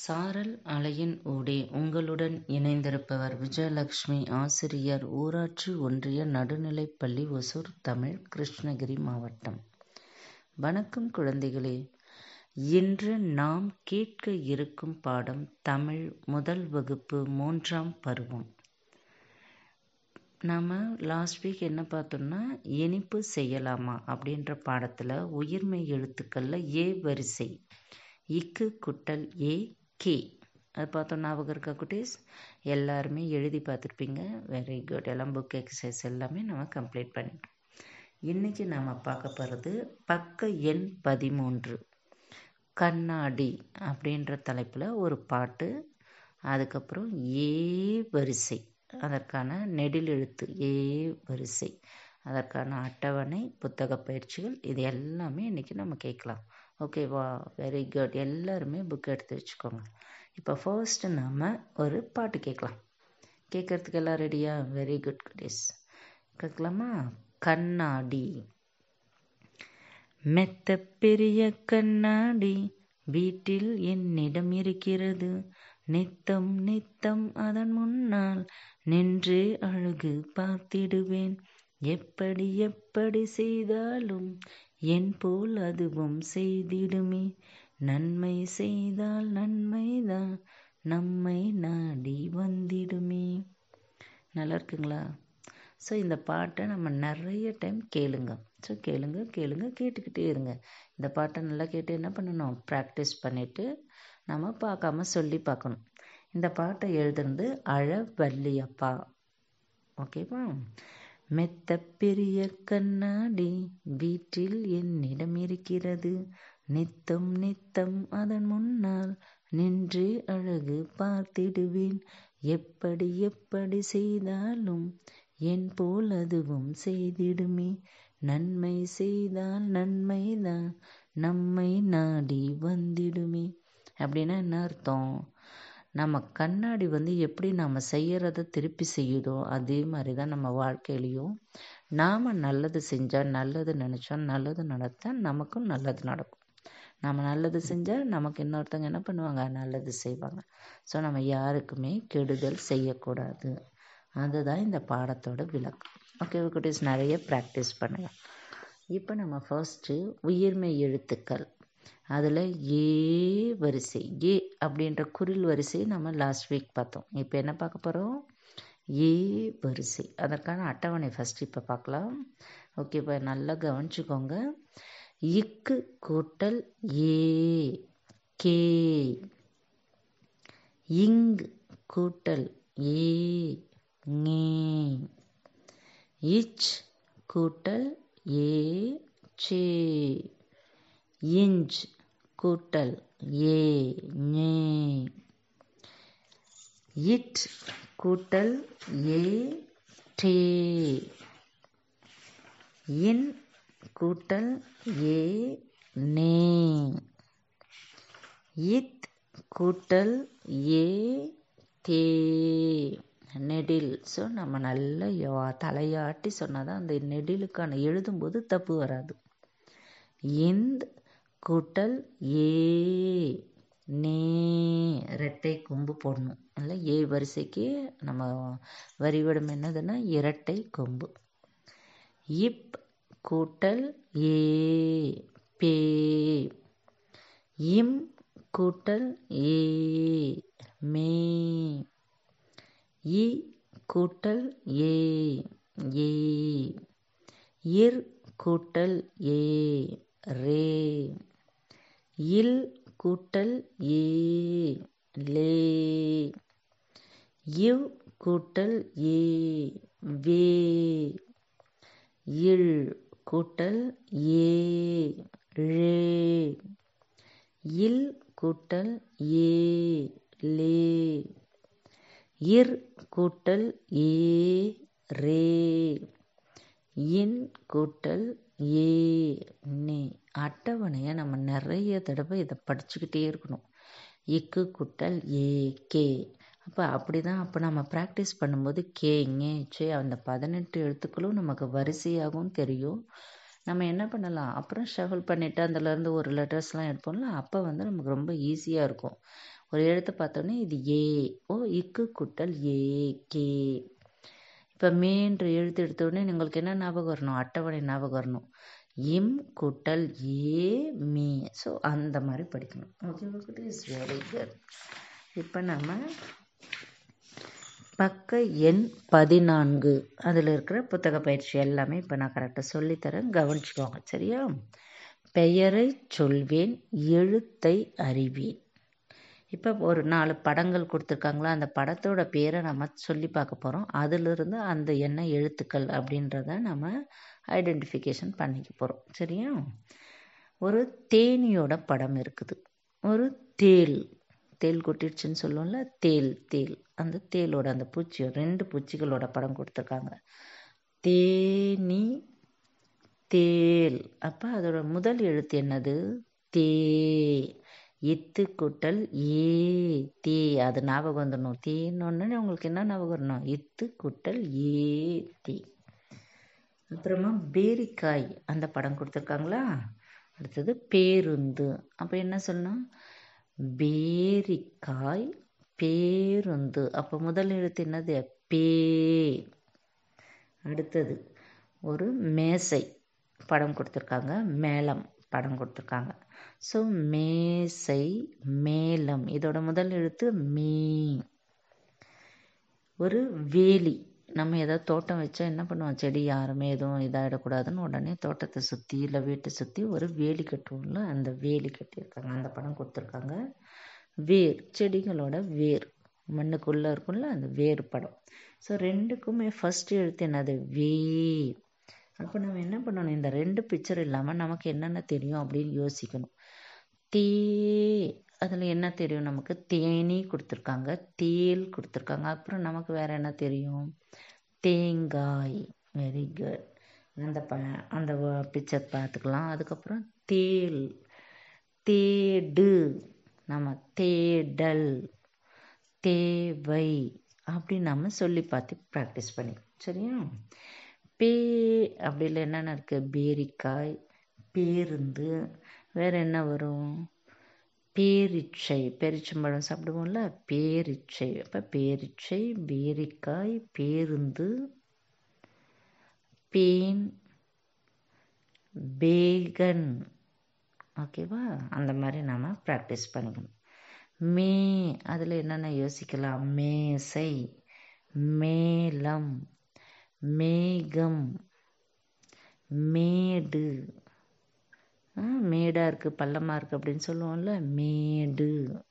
சாரல் அலையின் ஊடே உங்களுடன் இணைந்திருப்பவர் விஜயலட்சுமி ஆசிரியர் ஊராட்சி ஒன்றிய நடுநிலைப்பள்ளி ஒசூர் தமிழ் கிருஷ்ணகிரி மாவட்டம். வணக்கம் குழந்தைகளே. இன்று நாம் கேட்க இருக்கும் பாடம் தமிழ் முதல் வகுப்பு மூன்றாம் பருவம். நாம் லாஸ்ட் வீக் என்ன பார்த்தோம்னா இனிப்பு செய்யலாமா அப்படின்ற பாடத்தில் உயிர்மை எழுத்துக்களில் ஏ வரிசை. இக்கு குட்டல் ஏ கே. அது பார்த்தோம் ஞாபகம் இருக்கா குட்டீஸ்? எல்லாருமே எழுதி பார்த்துருப்பீங்க. வெரி குட் எல்லாம் புக் எக்ஸசைஸ் எல்லாமே நம்ம கம்ப்ளீட் பண்ணிட்டோம் இன்றைக்கி நாம் பார்க்க போகிறது பக்க எண் பதிமூன்று. கண்ணாடி அப்படின்ற தலைப்பில் ஒரு பாட்டு. அதுக்கப்புறம் ஏ வரிசை. அதற்கான நெடில் எழுத்து ஏ வரிசை. அதற்கான அட்டவணை புத்தக பயிற்சிகள் இது எல்லாமே இன்றைக்கி நம்ம கேட்கலாம். ஓகேவா வெரி குட் எல்லாருமே புக் எடுத்து வச்சுக்கோங்க. இப்போ ஃபர்ஸ்ட்டு நாம் ஒரு பாட்டு கேட்கலாம். கேட்குறதுக்கு எல்லாம் ரெடியா வெரி குட் குடீஸ் கேட்கலாமா? கண்ணாடி. மெத்த பெரிய கண்ணாடி வீட்டில் என்னிடம் இருக்கிறது. நித்தம் நித்தம் அதன் முன்னால் நின்று அழகு பார்த்திடுவேன். எப்படி எப்படி செய்தாலும் என் போல் அதுவும் செய்திடுமே. நன்மை செய்தால் நன்மைதான் நம்மை நாடி வந்திடுமே. நல்லா இருக்குங்களா? ஸோ இந்த பாட்டை நம்ம நிறைய டைம் கேளுங்க. ஸோ கேளுங்க கேளுங்க கேட்டுக்கிட்டே இருங்க. இந்த பாட்டை நல்லா கேட்டு என்ன பண்ணணும்? ப்ராக்டிஸ் பண்ணிவிட்டு நம்ம பார்க்காம சொல்லி பார்க்கணும். இந்த பாட்டை எழுதுனது அழவல்லியப்பா. ஓகேவா மெத்த பெரிய கண்ணாடி வீட்டில் என்னிடம் இருக்கிறது. நித்தம் நித்தம் அதன் முன்னால் நின்று அழகு பார்த்திடுவேன். எப்படி எப்படி செய்தாலும் என் போல் அதுவும் செய்திடுமே. நன்மை செய்தால் நன்மைதான் நம்மை நாடி வந்திடுமே. அப்படின்னா என்ன அர்த்தம்? நம்ம கண்ணாடி வந்து எப்படி நாம் செய்கிறத திருப்பி செய்யுதோ அதே மாதிரி தான் நம்ம வாழ்க்கையிலையும் நாம் நல்லது செஞ்சால் நல்லது நினச்சோம் நல்லது நடத்தால் நமக்கும் நல்லது நடக்கும். நம்ம நல்லது செஞ்சால் நமக்கு இன்னொருத்தவங்க என்ன பண்ணுவாங்க? நல்லது செய்வாங்க. ஸோ நம்ம யாருக்குமே கெடுதல் செய்யக்கூடாது. அதுதான் இந்த பாடத்தோட விளக்கம். ஓகே குட்டீஸ் நிறைய ப்ராக்டிஸ் பண்ணலாம். இப்போ நம்ம ஃபர்ஸ்ட்டு உயிர்மை எழுத்துக்கள். அதில் ஏ வரிசை ஏ அப்படின்ற குரில் வரிசை நம்ம லாஸ்ட் வீக் பார்த்தோம். இப்போ என்ன பார்க்க போகிறோம் ஏ வரிசை. அதற்கான அட்டவணை ஃபஸ்ட் இப்போ பார்க்கலாம். ஓகே இப்போ நல்லா கவனிச்சுக்கோங்க. இக்கு கூட்டல் ஏ கே. இங் கூட்டல் ஏ ஞே இச் கூட்டல் ஏ சே. இஞ்ச் கூட்டல் ஏ ஞே. இட் கூட்டல் ஏ டே. இன் கூட்டல் ஏ நே. இத் கூட்டல் ஏ தே. நெடில். ஸோ நம்ம நல்லா தலையாட்டி சொன்னால் தான் அந்த நெடிலுக்கான எழுதும்போது தப்பு வராது. இந்த் கூட்டல் ஏ நே இரட்டை கொம்பு போடணும். இல்லை ஏ வரிசைக்கு நம்ம வரிவிடம் என்னதுன்னா இரட்டை கொம்பு. இப் கூட்டல் ஏ பே. இம் கூட்டல் ஏ மே. இ கூட்டல் ஏ ஏ. இர் கூட்டல் ஏ ரே. இல் கூட்டல் ஏ லே. இவ் கூட்டல் ஏ வே. இல் கூட்டல் ஏ ழே. இல் கூட்டல் ஏ லே. இர் கூட்டல் ஏ ரே. இன் கூட்டல் ஏ நே அட்டவணையை நம்ம நிறைய தடவை இதை படிச்சுக்கிட்டே இருக்கணும். இக்கு குட்டல் ஏ கே. அப்போ அப்படி தான் அப்போ நம்ம ப்ராக்டிஸ் பண்ணும்போது கே ஞே சே அந்த பதினெட்டு எழுத்துக்களும் நமக்கு வரிசையாகவும் தெரியும். நம்ம என்ன பண்ணலாம்? அப்புறம் ஷஃபிள் பண்ணிவிட்டு அதுலேருந்து ஒரு லெட்டர்ஸ்லாம் எடுப்போம்ல அப்போ வந்து நமக்கு ரொம்ப ஈஸியாக இருக்கும். ஒரு எழுத்து பார்த்தோன்னே இது ஏ ஓ இக்கு குட்டல் ஏ கே. இப்போ மீன்று எழுத்து எடுத்தோடனே உங்களுக்கு என்ன ஞாபகம் வரணும்? அட்டவணை ஞாபகம் வரணும். இம் கூட்டல் ஏ மீ. ஸோ அந்த மாதிரி படிக்கணும். ஓகே இஸ் வெரி குட் இப்போ நம்ம பக்க எண் பதினான்கு. அதில் இருக்கிற புத்தக பயிற்சி எல்லாமே இப்போ நான் கரெக்டாக சொல்லித்தரேன். கவனிச்சுக்கோங்க. சரியா? பெயரை சொல்வேன் எழுத்தை அறிவேன். இப்போ ஒரு நாலு படங்கள் கொடுத்துருக்காங்களா? அந்த படத்தோட பேரை நம்ம சொல்லி பார்க்க போகிறோம் அதிலிருந்து அந்த என்ன எழுத்துக்கள் அப்படின்றத நம்ம ஐடென்டிஃபிகேஷன் பண்ணிக்க போகிறோம் சரியா? ஒரு தேனியோட படம் இருக்குது. ஒரு தேல். தேல் கொட்டிடுச்சுன்னு சொல்லுவோம்ல? தேல் தேல். அந்த தேலோட அந்த பூச்சி ரெண்டு பூச்சிகளோட படம் கொடுத்துருக்காங்க. தேனி தேல். அப்போ அதோட முதல் எழுத்து என்னது? தே. இத்து கூட்டல் ஏ தே. அது ஞாபகம் வந்துடணும். தீன்னு உங்களுக்கு என்ன ஞாபகம் வரணும்? இத்து கூட்டல் ஏ தே. அப்புறமா பேரிக்காய் அந்த படம் கொடுத்துருக்காங்களா? அடுத்தது பேருந்து. அப்போ என்ன சொல்லணும்? பேரிக்காய் பேருந்து. அப்போ முதல் எழுத்து என்னது? பே. அடுத்தது ஒரு மேசை படம் கொடுத்துருக்காங்க. மேளம் படம் கொடுத்துருக்காங்க. ஸோ மேசை மேளம். இதோட முதல் எழுத்து மீ. ஒரு வேலி. நம்ம ஏதாவது தோட்டம் வச்சா என்ன பண்ணுவோம்? செடி யாருமே எதுவும் இதாகிடக்கூடாதுன்னு உடனே தோட்டத்தை சுற்றி இல்லை வீட்டை சுற்றி ஒரு வேலி கட்டுவோம்ல அந்த வேலி கட்டியிருக்காங்க. அந்த படம் கொடுத்துருக்காங்க. வேர் செடிகளோட வேர். மண்ணுக்குள்ளே இருக்கும்ல அந்த வேர் படம். ஸோ ரெண்டுக்குமே ஃபஸ்ட்டு எழுத்து என்னது? வே. அப்போ நம்ம என்ன பண்ணணும்? இந்த ரெண்டு பிக்சர் இல்லாமல் நமக்கு என்னென்ன தெரியும் அப்படின்னு யோசிக்கணும். தே அதில் என்ன தெரியும் நமக்கு? தேனி கொடுத்துருக்காங்க தேல் கொடுத்துருக்காங்க. அப்புறம் நமக்கு வேறு என்ன தெரியும்? தேங்காய். வெரி குட் அந்த ப அந்த பிக்சர் பார்த்துக்கலாம். அதுக்கப்புறம் தேல். தேடு. நம்ம தேடல். தேவை. அப்படி நம்ம சொல்லி பார்த்து ப்ராக்டிஸ் பண்ணி சரியா? பே அப்படியில் என்னென்ன இருக்குது பேரிக்காய் பேருந்து வேறு என்ன வரும்? பேரிச்சை பேரிச்சம்பழம் சாப்பிடுவோம்ல பேரிச்சை. அப்போ பேரிச்சை பேரிக்காய் பேருந்து பேன் பேகன். ஓகேவா அந்த மாதிரி நாம் ப்ராக்டிஸ் பண்ணிக்கணும் மே அதில் என்னென்ன யோசிக்கலாம்? மேசை மேலம் மேகம் மேடு. மேடாக இருக்குது பள்ளமாக இருக்குது அப்படின்னு சொல்லுவோம்ல மேடு.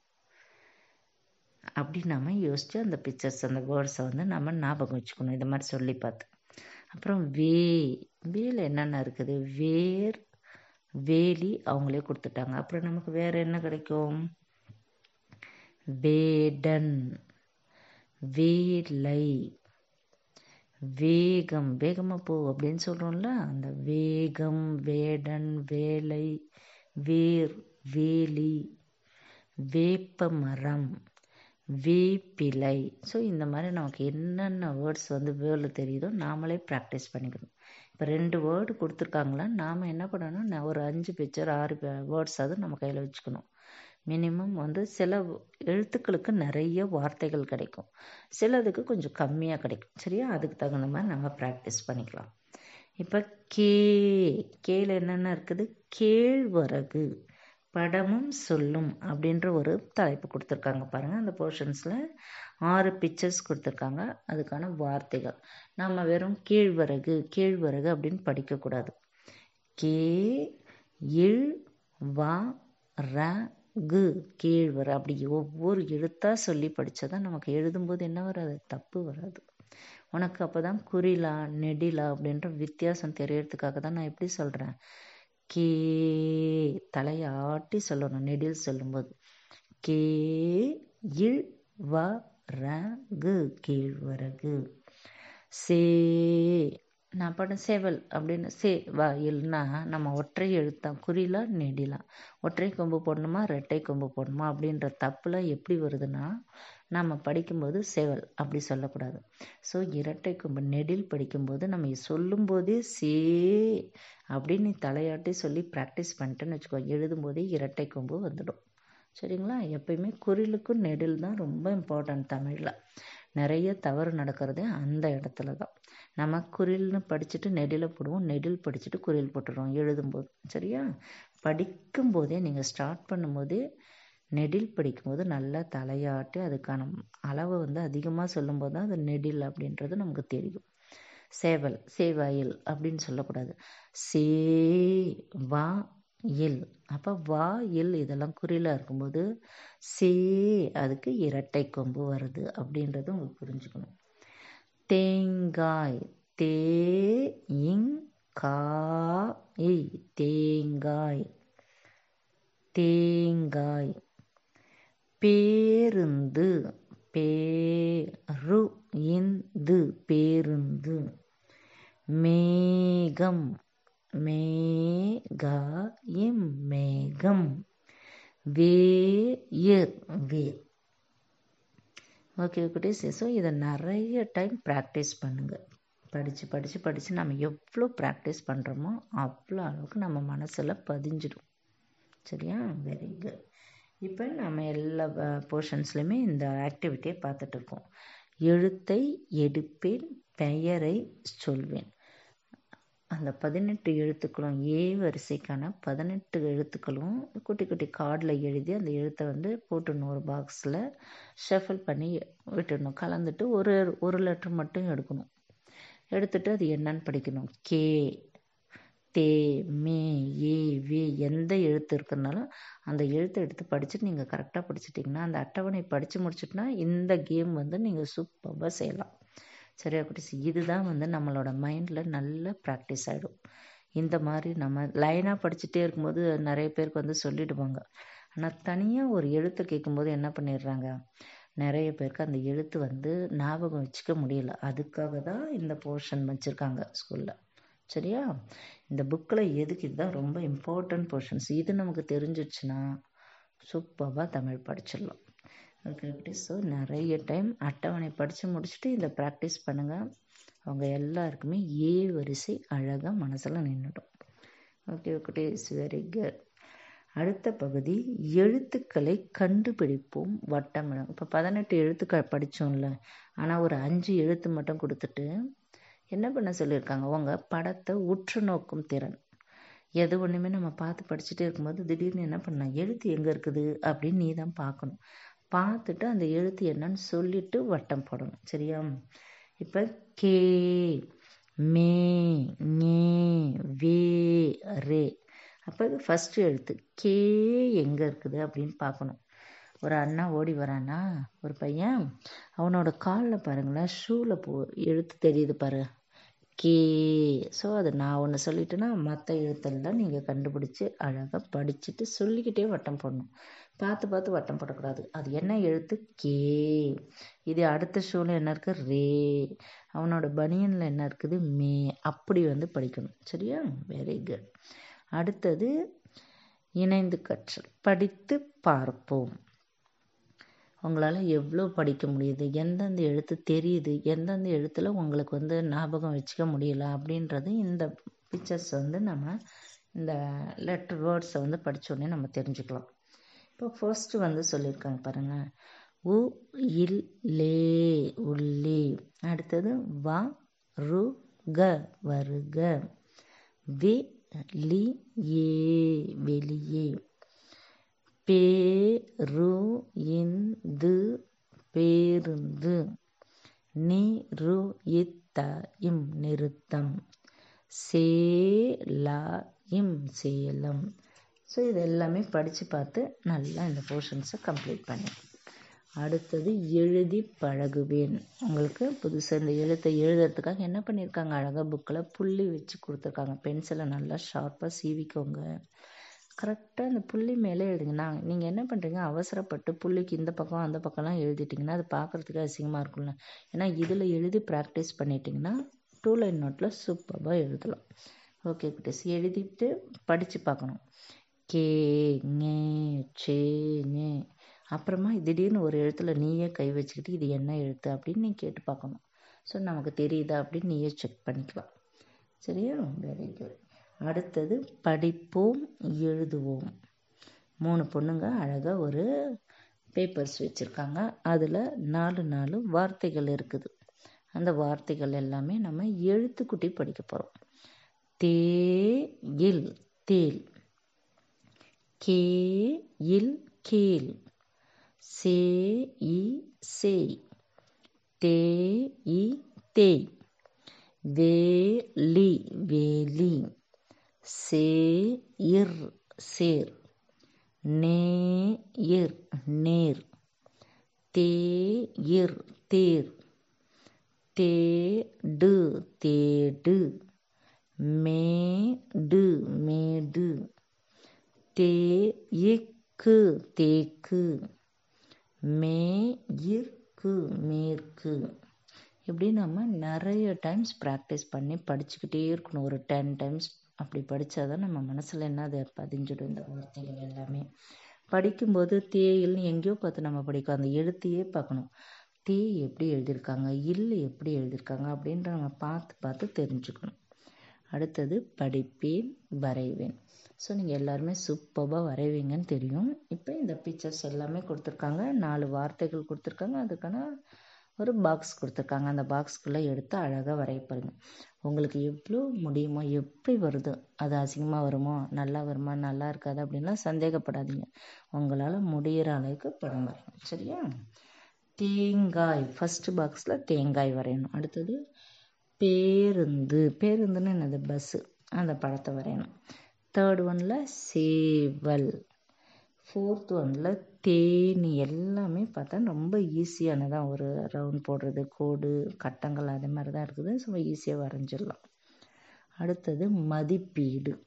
அப்படி நம்ம யோசித்து அந்த பிக்சர்ஸ் அந்த வேர்ட்ஸை வந்து நம்ம ஞாபகம் வச்சுக்கணும். இந்த மாதிரி சொல்லி பார்த்து. அப்புறம் வே வேல என்னென்ன இருக்குது? வேர் வேலி அவங்களே கொடுத்துட்டாங்க. அப்புறம் நமக்கு வேறு என்ன கிடைக்கும்? வேடன் வேலை. வேகம் வேகமாக போ அப்படின்னு சொல்கிறோம்ல அந்த வேகம் வேடன் வேலை வேர் வேலி வேப்ப மரம் வேப்பிலை. ஸோ இந்த மாதிரி நமக்கு என்னென்ன வேர்ட்ஸ் வந்து வேர்டில் தெரியுதோ நாமளே ப்ராக்டிஸ் பண்ணிக்கணும். இப்போ ரெண்டு வேர்டு கொடுத்துருக்காங்களா நாம் என்ன பண்ணணும் ஒரு அஞ்சு பிக்சர் ஆறு வேர்ட்ஸ் அது நம்ம கையில் வச்சுக்கணும். மினிமம் வந்து சில எழுத்துக்களுக்கு நிறைய வார்த்தைகள் கிடைக்கும். சிலதுக்கு கொஞ்சம் கம்மியாக கிடைக்கும். சரியா? அதுக்கு தகுந்த மாதிரி நம்ம ப்ராக்டிஸ் பண்ணிக்கலாம். இப்போ கே கேல என்னென்ன இருக்குது? கேழ்வரகு படமும் சொல்லும் அப்படின்ற ஒரு தலைப்பு கொடுத்துருக்காங்க பாருங்கள் அந்த போர்ஷன்ஸில் ஆறு பிக்சர்ஸ் கொடுத்துருக்காங்க. அதுக்கான வார்த்தைகள். நம்ம வெறும் கேழ்வரகு கேழ்வரகு அப்படின்னு படிக்கக்கூடாது. கே இல் வா ர கு கேழ்வர அப்படி ஒவ்வொரு எழுத்தாக சொல்லி படித்தா நமக்கு எழுதும்போது என்ன வராது? தப்பு வராது. உனக்கு அப்போ தான் குறிலா நெடிலா அப்படின்ற வித்தியாசம் தெரியறதுக்காக தான் நான் எப்படி சொல்கிறேன் கே தலையை ஆட்டி சொல்லணும் நெடில் சொல்லும்போது. கே இழ் வ ர கு கேழ்வரகு சே நான் பண்ண சேவல் அப்படின்னு சே வா நம்ம ஒற்றை எழுத்தான் குறிலா நெடிலாம் ஒற்றை கொம்பு போடணுமா ரெட்டை கொம்பு போடணுமா அப்படின்ற தப்புலாம் எப்படி வருதுன்னா நம்ம படிக்கும்போது சேவல் அப்படி சொல்லக்கூடாது. ஸோ இரட்டை கொம்பு நெடில் படிக்கும்போது நம்ம சொல்லும்போதே சே அப்படின்னு தலையாட்டி சொல்லி ப்ராக்டிஸ் பண்ணிட்டேன்னு வச்சுக்கோ எழுதும்போதே இரட்டை கொம்பு வந்துடும். சரிங்களா? எப்பயுமே குறிலுக்கும் நெடில் தான் ரொம்ப இம்பார்ட்டன்ட் தமிழில். நிறைய தவறு நடக்கிறதே அந்த இடத்துல தான். நம்ம குறில்னு படிச்சுட்டு நெடில் போடுவோம் நெடில் படிச்சுட்டு குறில் போட்டுருவோம் எழுதும்போது. சரியா? படிக்கும்போதே நீங்கள் ஸ்டார்ட் பண்ணும்போதே நெடில் படிக்கும்போது நல்லா தலையாட்டி அதுக்கான அளவை வந்து அதிகமாக சொல்லும்போது தான் அது நெடில் அப்படின்றது நமக்கு தெரியும். சேவல் சேவாயில் அப்படின்னு சொல்லக்கூடாது. சே வா இல் அப்போ வா இல் இதெல்லாம் குறிலாக இருக்கும்போது சே அதுக்கு இரட்டை கொம்பு வருது அப்படின்றது உங்களுக்கு புரிஞ்சுக்கணும். தேங்காய் தே இங் கா இ தேங்காய் தேங்காய் பேருந்து பேரு இந்து பேருந்து மேகம் மேகா இம் மேகம். வேயர் வேர் ஓகே குட்டீஸ் ஸோ இதை நிறைய டைம் ப்ராக்டிஸ் பண்ணுங்கள் படித்து படித்து படித்து நம்ம எவ்வளோ ப்ராக்டிஸ் பண்ணுறோமோ அவ்வளோ அளவுக்கு நம்ம மனசில் பதிஞ்சிடும். சரியா? வெரி குட் இப்போ நம்ம எல்லா போர்ஷன்ஸ்லையுமே இந்த ஆக்டிவிட்டியை பார்த்துட்டு இருக்கோம். எழுத்தை எடுப்பேன் பெயரை சொல்வேன். அந்த பதினெட்டு எழுத்துக்களும் ஏ வரிசைக்கான பதினெட்டு எழுத்துக்களும் குட்டி குட்டி கார்டில் எழுதி அந்த எழுத்தை வந்து போட்டுடணும். ஒரு பாக்ஸில் ஷஃபில் பண்ணி விட்டுடணும். கலந்துட்டு ஒரு ஒரு லெட்டர் மட்டும் எடுக்கணும். எடுத்துட்டு அது என்னன்னு படிக்கணும். கே தே மே ஏ வே எந்த எழுத்து இருக்குனாலும் அந்த எழுத்தை எடுத்து படிச்சுட்டு நீங்கள் கரெக்டாக படிச்சிட்டிங்கன்னா அந்த அட்டவணை படித்து முடிச்சுட்டுனா இந்த கேம் வந்து நீங்கள் சூப்பராக செய்யலாம். சரியா குட்டிஸ் இதுதான் வந்து நம்மளோட மைண்டில் நல்ல ப்ராக்டிஸ் ஆகிடும் இந்த மாதிரி நம்ம லைனாக படிச்சுட்டே இருக்கும்போது நிறைய பேருக்கு வந்து சொல்லிடுவாங்க. ஆனால் தனியாக ஒரு எழுத்தை கேட்கும்போது என்ன பண்ணிடுறாங்க? நிறைய பேருக்கு அந்த எழுத்து வந்து ஞாபகம் வச்சுக்க முடியல. அதுக்காக தான் இந்த போர்ஷன் வச்சுருக்காங்க ஸ்கூலில் சரியா? இந்த புக்கில் எதுக்கு இதுதான் ரொம்ப இம்பார்ட்டன்ட் போர்ஷன்ஸ் இது நமக்கு தெரிஞ்சிச்சுன்னா சூப்பராக தமிழ் படிச்சிடலாம். ஓகே ஓகே ஸோ நிறைய டைம் அட்டவணை படித்து முடிச்சுட்டு இதை ப்ராக்டிஸ் பண்ணுங்கள் அவங்க எல்லாருக்குமே ஏ வரிசை அழகாக மனசில் நின்றுடும் okay okay it's very good அடுத்த பகுதி எழுத்துக்களை கண்டுபிடிப்போம் வட்டமிடும் இப்போ பதினெட்டு எழுத்துக்கள் படித்தோம்ல ஆனால் ஒரு அஞ்சு எழுத்து மட்டும் கொடுத்துட்டு என்ன பண்ண சொல்லியிருக்காங்க? உங்கள் படத்தை உற்று நோக்கும் திறன். எது ஒன்றுமே நம்ம பார்த்து படிச்சுட்டே இருக்கும்போது திடீர்னு என்ன பண்ணலாம்? எழுத்து எங்கே இருக்குது அப்படின்னு நீ தான் பார்க்கணும். பார்த்துட்டு அந்த எழுத்து என்னன்னு சொல்லிட்டு வட்டம் போடணும். சரியா? இப்போ கே மே ஞே வே ரே. அப்போ இது ஃபஸ்ட்டு எழுத்து. கே எங்கே இருக்குது அப்படின்னு பார்க்கணும். ஒரு அண்ணா ஓடி வரானா ஒரு பையன் அவனோட காலில் பாருங்களேன் ஷூவில் போ எழுத்து தெரியுது பாரு. கே. ஸோ அது நான் ஒன்று சொல்லிட்டேன்னா மற்ற எழுத்தெல்லாம் நீங்கள் கண்டுபிடிச்சி அழகாக படிச்சுட்டு சொல்லிக்கிட்டே வட்டம் போடணும். பார்த்து பார்த்து வட்டம் போடக்கூடாது. அது என்ன எழுத்து? கே. இது அடுத்த ஷூவில் என்ன இருக்குது ரே. அவனோட பனியனில் என்ன இருக்குது? மே. அப்படி வந்து படிக்கணும். சரியா? வெரி குட் அடுத்தது இணைந்து கற்றல். படித்து பார்ப்போம். உங்களால் எவ்வளோ படிக்க முடியுது? எந்தெந்த எழுத்து தெரியுது? எந்தெந்த எழுத்தில் உங்களுக்கு வந்து ஞாபகம் வச்சுக்க முடியல? அப்படின்றது இந்த பிக்சர்ஸ் வந்து நம்ம இந்த லெட்டர் வேர்ட்ஸை வந்து படித்தோடனே நம்ம தெரிஞ்சுக்கலாம். இப்போ ஃபர்ஸ்ட்டு வந்து சொல்லியிருக்காங்க பாருங்கள் உ இல் லே உள்ளே. அடுத்தது வ ரு க வருக. வி லி ஏ வெளியே. பேரு இந்து பேருந்து. நிரு இத்த இம் நிறுத்தம். சேலா இம் சேலம். ஸோ இது எல்லாமே படித்து பார்த்து நல்லா இந்த போர்ஷன்ஸை கம்ப்ளீட் பண்ணி. அடுத்தது எழுதி பழகுவேன். உங்களுக்கு புதுசாக இந்த எழுத்தை எழுதுறதுக்காக என்ன பண்ணியிருக்காங்க அழகாக புக்கில் புள்ளி வச்சு கொடுத்துருக்காங்க. பென்சிலை நல்லா ஷார்ப்பாக சீவிக்கோங்க. கரெக்டாக அந்த புள்ளி மேலே எழுதுங்கண்ணா நீங்கள் என்ன பண்ணுறீங்க அவசரப்பட்டு புள்ளிக்கு இந்த பக்கம் அந்த பக்கம்லாம் எழுதிட்டிங்கன்னா அது பார்க்குறதுக்கு அசிங்கமாக இருக்கும்ல. ஏன்னா இதில் எழுதி ப்ராக்டிஸ் பண்ணிட்டிங்கன்னா டூ லைன் நோட்டில் சூப்பராக எழுதலாம். ஓகே குட்டீஸ். எழுதிட்டு படித்து பார்க்கணும். கே ஞே சே ஞே. அப்புறமா திடீர்னு ஒரு எழுத்துல நீயே கை வச்சுக்கிட்டு இது என்ன எழுத்து அப்படின்னு நீ கேட்டு பார்க்கணும். ஸோ நமக்கு தெரியுதா அப்படின்னு நீயே செக் பண்ணிக்கலாம். சரியா? வெரி குட் அடுத்தது படிப்போம் எழுதுவோம். மூணு பொண்ணுங்க அழகாக ஒரு பேப்பர்ஸ் வச்சுருக்காங்க. அதில் நாலு நாலு வார்த்தைகள் இருக்குது. அந்த வார்த்தைகள் எல்லாமே நம்ம எழுத்துக்குட்டி படிக்க போகிறோம் தே இல் தேல். கே இல் கீழ். சே இ சேய். தே இ தேய். வேலி வேலி சே இர் சேர். நே இர் நேர். தே இர் தேர். தேடு. தேடு மேடு மேடு தே இக்கு தேக்கு. மே மேயிற்கு மேற்கு. இப்படி நம்ம நிறைய டைம்ஸ் ப்ராக்டிஸ் பண்ணி படிச்சுக்கிட்டே இருக்கணும். ஒரு டென் டைம்ஸ் அப்படி படித்தா தான் நம்ம மனசில் என்ன அது பதிஞ்சிடும் இந்த வார்த்தைகள் எல்லாமே. படிக்கும்போது தேயில்னு எங்கேயோ பார்த்து நம்ம படிக்கும். அந்த எழுத்தையே பார்க்கணும். தே எப்படி எழுதியிருக்காங்க? இல்லை எப்படி எழுதியிருக்காங்க? அப்படின்ற நம்ம பார்த்து பார்த்து தெரிஞ்சுக்கணும். அடுத்தது படிப்பேன் வரைவேன். ஸோ நீங்கள் எல்லாருமே சூப்பராக வரைவீங்கன்னு தெரியும். இப்போ இந்த பிக்சர்ஸ் எல்லாமே கொடுத்துருக்காங்க. நாலு வார்த்தைகள் கொடுத்துருக்காங்க. அதுக்கான ஒரு பாக்ஸ் கொடுத்துருக்காங்க. அந்த பாக்ஸ்குள்ளே எடுத்து அழகாக வரைய பாருங்கள் உங்களுக்கு எவ்வளோ முடியுமோ எப்படி வருதோ அது அசிங்கமாக வருமோ நல்லா வருமா நல்லா இருக்காது அப்படின்லாம் சந்தேகப்படாதீங்க. உங்களால் முடிகிற அளவுக்கு படம் வரையணும். சரியா? தேங்காய். ஃபஸ்ட்டு பாக்ஸில் தேங்காய் வரையணும். அடுத்தது பேருந்து. பேருந்துன்னு என்னது? பஸ்ஸு அந்த படத்தை வரையணும். தேர்ட் ஒனில் சேவல். ஃபோர்த் ஒனில் தேனி. எல்லாமே பார்த்தா ரொம்ப ஈஸியானதான் ஒரு ரவுண்ட் போடுறது. கோடு கட்டங்கள் அதே மாதிரி தான் இருக்குது சும்மா ஈஸியாக வரைஞ்சிடலாம். அடுத்தது மதிப்பீடு.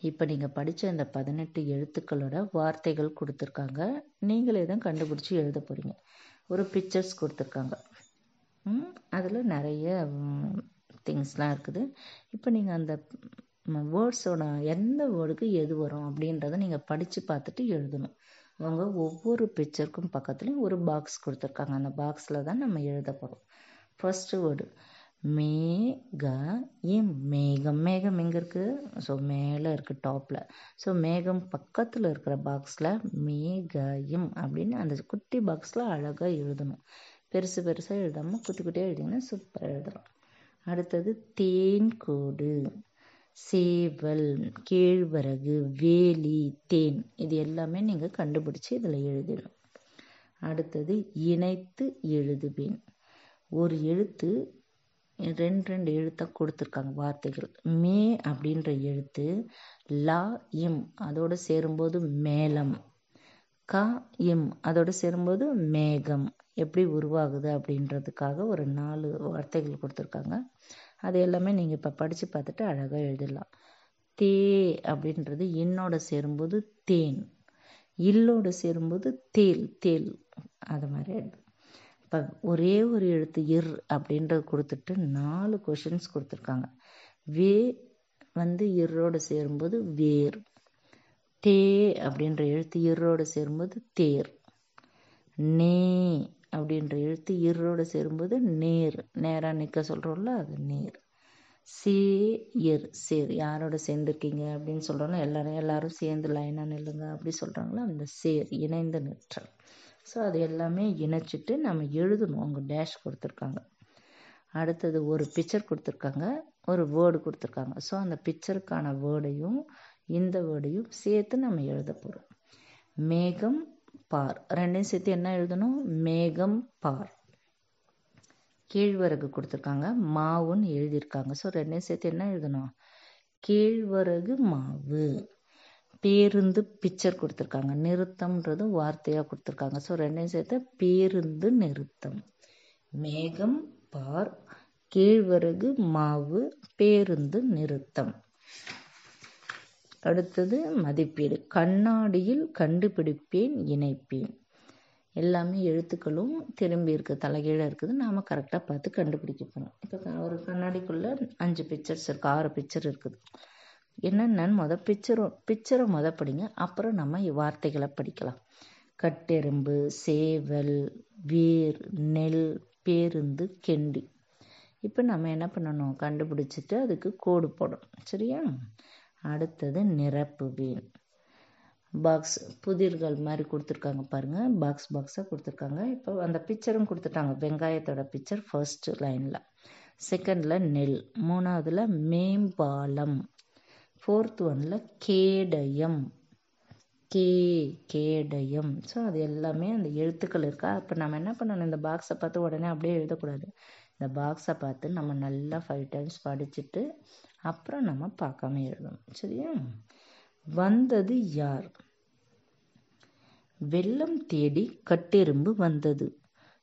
இப்போ நீங்கள் படித்த அந்த பதினெட்டு எழுத்துக்களோட வார்த்தைகள் கொடுத்துருக்காங்க. நீங்களே தான் கண்டுபிடிச்சி எழுத போகிறீங்க ஒரு பிக்சர்ஸ் கொடுத்துருக்காங்க. அதில் நிறைய திங்ஸ்லாம் இருக்குது. இப்போ நீங்கள் அந்த வேர்ட்ஸோட எந்த வேர்டுக்கு எது வரும் அப்படின்றத நீங்கள் படித்து பார்த்துட்டு எழுதணும். அவங்க ஒவ்வொரு பிக்சருக்கும் பக்கத்துலேயும் ஒரு பாக்ஸ் கொடுத்துருக்காங்க. அந்த பாக்ஸில் தான் நம்ம எழுத போகிறோம் ஃபஸ்ட்டு வேர்டு மேக இம் மேகம் மேகம் எங்கே இருக்குது ஸோ மேலே இருக்குது டாப்பில் ஸோ மேகம் பக்கத்தில் இருக்கிற பாக்ஸில் மேக அப்படின்னு அந்த குட்டி பாக்ஸில் அழகாக எழுதணும். பெருசு பெருசாக எழுதாமல் குட்டி குட்டியாக எழுதிங்கன்னா சூப்பராக எழுதலாம். அடுத்தது தேன் கோடு சேவல் கேழ்வரகு வேலி தேன் இது எல்லாமே நீங்கள் கண்டுபிடிச்சி இதில் எழுதணும் அடுத்தது இணைத்து எழுதுவேன். ஒரு எழுத்து ரெண்டு ரெண்டு எழுத்தாக கொடுத்துருக்காங்க வார்த்தைகள். மே அப்படின்ற எழுத்து லா இம் அதோடு சேரும்போது மேலம் கா இம் அதோடு சேரும்போது மேகம் எப்படி உருவாகுது அப்படின்றதுக்காக ஒரு நாலு வார்த்தைகள் கொடுத்துருக்காங்க. அது எல்லாமே நீங்கள் இப்போ படித்து பார்த்துட்டு அழகாக எழுதிடலாம். தே அப்படின்றது என்னோட சேரும்போது தேன் இல்லோடு சேரும்போது தேல் தேல் அது மாதிரி இப்போ ஒரே ஒரு எழுத்து இர் அப்படின்றது கொடுத்துட்டு நாலு கொஷின்ஸ் கொடுத்துருக்காங்க. வே வந்து இர்ரோடு சேரும்போது வேர் தே அப்படின்ற எழுத்து இர்ரோடு சேரும்போது தேர் நே அப்படின்ற எழுத்து இரோடு சேரும்போது நேர். நேராக நிற்க சொல்கிறோம்ல அது நேர். சேர் சேர். யாரோட சேர்ந்துருக்கீங்க அப்படின்னு சொல்கிறோம்னா எல்லாரும் எல்லாரும் சேர்ந்து லைனாக நில்லுங்க அப்படி சொல்கிறாங்களோ அந்த சேர் இணைந்த நிற்றல். ஸோ அது எல்லாமே இணைச்சிட்டு நம்ம எழுதணும். அவங்க டேஷ் கொடுத்துருக்காங்க. அடுத்தது ஒரு பிக்சர் கொடுத்துருக்காங்க ஒரு வேர்டு கொடுத்துருக்காங்க. ஸோ அந்த பிக்சருக்கான வேர்டையும் இந்த வேர்டையும் சேர்த்து நம்ம எழுத போகிறோம் மேகம் பார். ரெண்டையும் சேர்த்து என்ன எழுதணும்? மேகம் பார். கேழ்வரகு கொடுத்துருக்காங்க. மாவுன்னு எழுதியிருக்காங்க. ஸோ ரெண்டையும் சேர்த்து என்ன எழுதணும்? கேழ்வரகு மாவு. பேருந்து பிக்சர் கொடுத்துருக்காங்க. நிறுத்தம்ன்றது வார்த்தையாக கொடுத்துருக்காங்க. ஸோ ரெண்டையும் சேர்த்து பேருந்து நிறுத்தம். மேகம் பார். கேழ்வரகு மாவு. பேருந்து நிறுத்தம். அடுத்தது மதிப்பீடு. கண்ணாடியில் கண்டுபிடிப்பேன் இணைப்பேன். எல்லாமே எழுத்துக்களும் திரும்பி இருக்குது தலைகீழாக இருக்குது. நாம் கரெக்டாக பார்த்து கண்டுபிடிக்க போகிறோம் இப்போ ஒரு கண்ணாடிக்குள்ளே அஞ்சு பிக்சர்ஸ் இருக்குது ஆறு பிக்சர் இருக்குது. என்னென்னு மொதல் பிக்சரும் பிக்சரை மொதல் படிங்க. அப்புறம் நம்ம வார்த்தைகளை படிக்கலாம். கட்டெரும்பு சேவல் வேர் நெல் பேருந்து கெண்டி. இப்போ நம்ம என்ன பண்ணணும்? கண்டுபிடிச்சிட்டு அதுக்கு கோடு போடணும். சரியா? அடுத்தது நிரப்புவேன் பாக்ஸ் புதிர்கள் மாதிரி கொடுத்துருக்காங்க பாருங்கள் பாக்ஸ் பாக்ஸாக கொடுத்துருக்காங்க. இப்போ அந்த பிக்சரும் கொடுத்துட்டாங்க. வெங்காயத்தோட பிக்சர் ஃபர்ஸ்ட் லைனில் செகண்டில் நெல். மூணாவதில் மேம்பாலம். ஃபோர்த் ஒனில் கேடயம். கே கேடயம். ஸோ அது எல்லாமே அந்த எழுத்துக்கள் இருக்கா? அப்போ நம்ம என்ன பண்ணணும்? இந்த பாக்ஸை பார்த்து உடனே அப்படியே எழுதக்கூடாது. இந்த பாக்ஸை பார்த்து நம்ம நல்லா ஃபைவ் டைம்ஸ் படிச்சுட்டு அப்புறம் நம்ம பார்க்காம எழுதணும். சரியா? வந்தது யார்? வெள்ளம் தேடி கட்டெரும்பு வந்தது.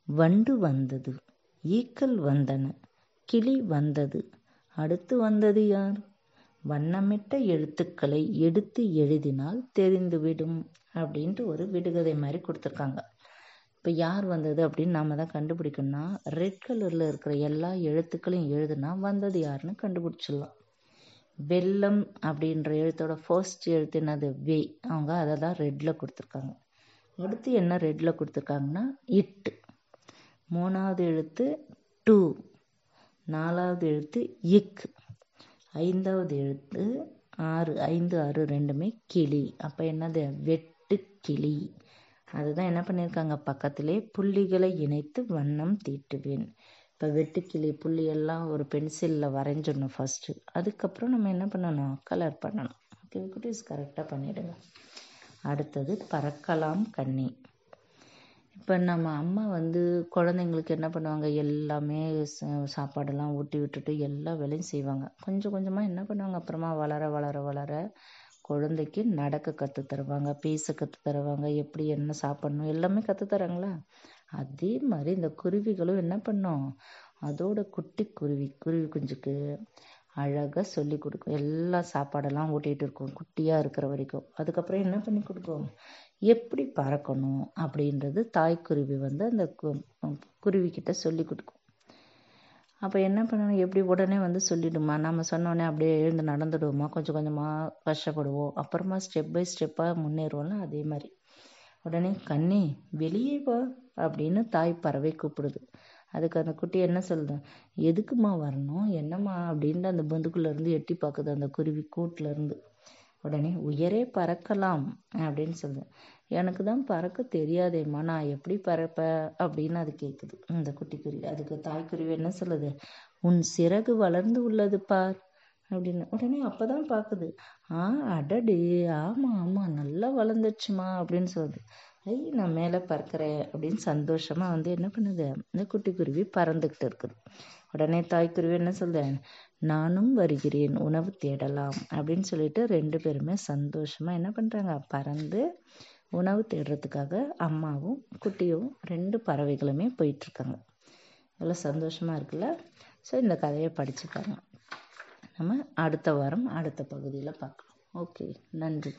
வண்டு வந்தது. ஈக்கள் வந்தன. கிளி வந்தது. அடுத்து வந்தது யார்? வண்ணமிட்ட எழுத்துக்களை எடுத்து எழுதினால் தெரிந்துவிடும் அப்படின்ட்டு ஒரு விடுகதை மாதிரி கொடுத்துருக்காங்க. இப்போ யார் வந்தது அப்படின்னு நாம் தான் கண்டுபிடிக்கணும்னா ரெட் கலரில் இருக்கிற எல்லா எழுத்துக்களையும் எழுதுனா வந்தது யாருன்னு கண்டுபிடிச்சிடலாம். வெள்ளம் அப்படின்ற எழுத்தோட ஃபர்ஸ்ட் எழுத்து என்னது? வே. அவங்க அதை தான் ரெட்டில் கொடுத்துருக்காங்க. அடுத்து என்ன ரெட்டில் கொடுத்துருக்காங்கன்னா இட்டு மூணாவது எழுத்து டூ நாலாவது எழுத்து இக் ஐந்தாவது எழுத்து ஆறு. ஐந்து ஆறு ரெண்டுமே கிளி. அப்போ என்னது? வெட்டு கிளி. அதுதான் என்ன பண்ணியிருக்காங்க பக்கத்திலே புள்ளிகளை இணைத்து வண்ணம் தீட்டுவேன். இப்போ வெட்டுக்கிளி புள்ளியெல்லாம் ஒரு பென்சிலில் வரைஞ்சிடணும் ஃபஸ்ட்டு அதுக்கப்புறம் நம்ம என்ன பண்ணணும்? கலர் பண்ணணும். ஓகே குட்டீஸ் கரெக்டாக பண்ணிவிடுங்க அடுத்தது பறக்கலாம் கண்ணி. இப்போ நம்ம அம்மா வந்து குழந்தைங்களுக்கு என்ன பண்ணுவாங்க? எல்லாமே சாப்பாடெல்லாம் ஊட்டி விட்டுட்டு எல்லா வேலையும் செய்வாங்க. கொஞ்சம் கொஞ்சமாக என்ன பண்ணுவாங்க? அப்புறமா வளர வளர வளர குழந்தைக்கு நடக்க கற்று தருவாங்க பேச கற்று தருவாங்க எப்படி என்ன சாப்பிட்ணும் எல்லாமே கற்று தராங்களா? அதே மாதிரி இந்த குருவிகளும் என்ன பண்ணும்? அதோட குட்டி குருவி குருவி குஞ்சுக்கு அழகாக சொல்லி கொடுக்கும். எல்லா சாப்பாடெல்லாம் ஊட்டிகிட்டு இருக்கும் குட்டியாக இருக்கிற வரைக்கும். அதுக்கப்புறம் என்ன பண்ணி கொடுக்கும்? எப்படி பறக்கணும் அப்படின்றது தாய்க்குருவி வந்து அந்த குருவிக்கிட்ட சொல்லி கொடுக்கும். அப்போ என்ன பண்ணணும்? எப்படி உடனே வந்து சொல்லிடுமா? நம்ம சொன்னோடனே அப்படியே எழுந்து நடந்துடுவோமா? கொஞ்சம் கொஞ்சமாக கஷ்டப்படுவோம். அப்புறமா ஸ்டெப் பை ஸ்டெப்பாக முன்னேறுவோம்ல அதே மாதிரி. உடனே கண்ணே வெளியே வா அப்படின்னு தாய் பறவை கூப்பிடுது. அதுக்கு அந்த குட்டி என்ன சொல்லுது? எதுக்குமா வரணும்? என்னம்மா? அப்படின்ட்டு அந்த பந்துக்குள்ளேருந்து எட்டி பார்க்குது அந்த குருவி கூட்டிலேருந்து உடனே உயரே பறக்கலாம் அப்படின்னு சொல்லுது. எனக்கு தான் பறக்க தெரியாதேம்மா நான் எப்படி பறப்பேன்? அப்படின்னு அது கேட்குது இந்த குட்டிக்குருவி அதுக்கு தாய்க்குருவி என்ன சொல்லுது? உன் சிறகு வளர்ந்து உள்ளது பார் அப்படின்னு. உடனே அப்போ தான் பார்க்குது ஆ அடடி ஆமாம் ஆமாம் நல்லா வளர்ந்துச்சுமா அப்படின்னு சொல்லுது. ஐ நான் மேலே பறக்கிறேன் அப்படின்னு சந்தோஷமாக வந்து என்ன பண்ணுது? இந்த குட்டிக்குருவி பறந்துக்கிட்டு இருக்குது. உடனே தாய்க்குருவி என்ன சொல்லுது? நானும் வருகிறேன் உணவு தேடலாம் அப்படின்னு சொல்லிட்டு ரெண்டு பேருமே சந்தோஷமாக என்ன பண்ணுறாங்க பறந்து உணவு தேடுறதுக்காக அம்மாவும் குட்டியும் ரெண்டு பறவைகளுமே போயிட்டுருக்காங்க. நல்லா சந்தோஷமாக இருக்குல்ல? ஸோ இந்த கதையை படிச்சுப்பாங்க நம்ம அடுத்த வாரம் அடுத்த பகுதியில் பார்க்கலாம். ஓகே நன்றி.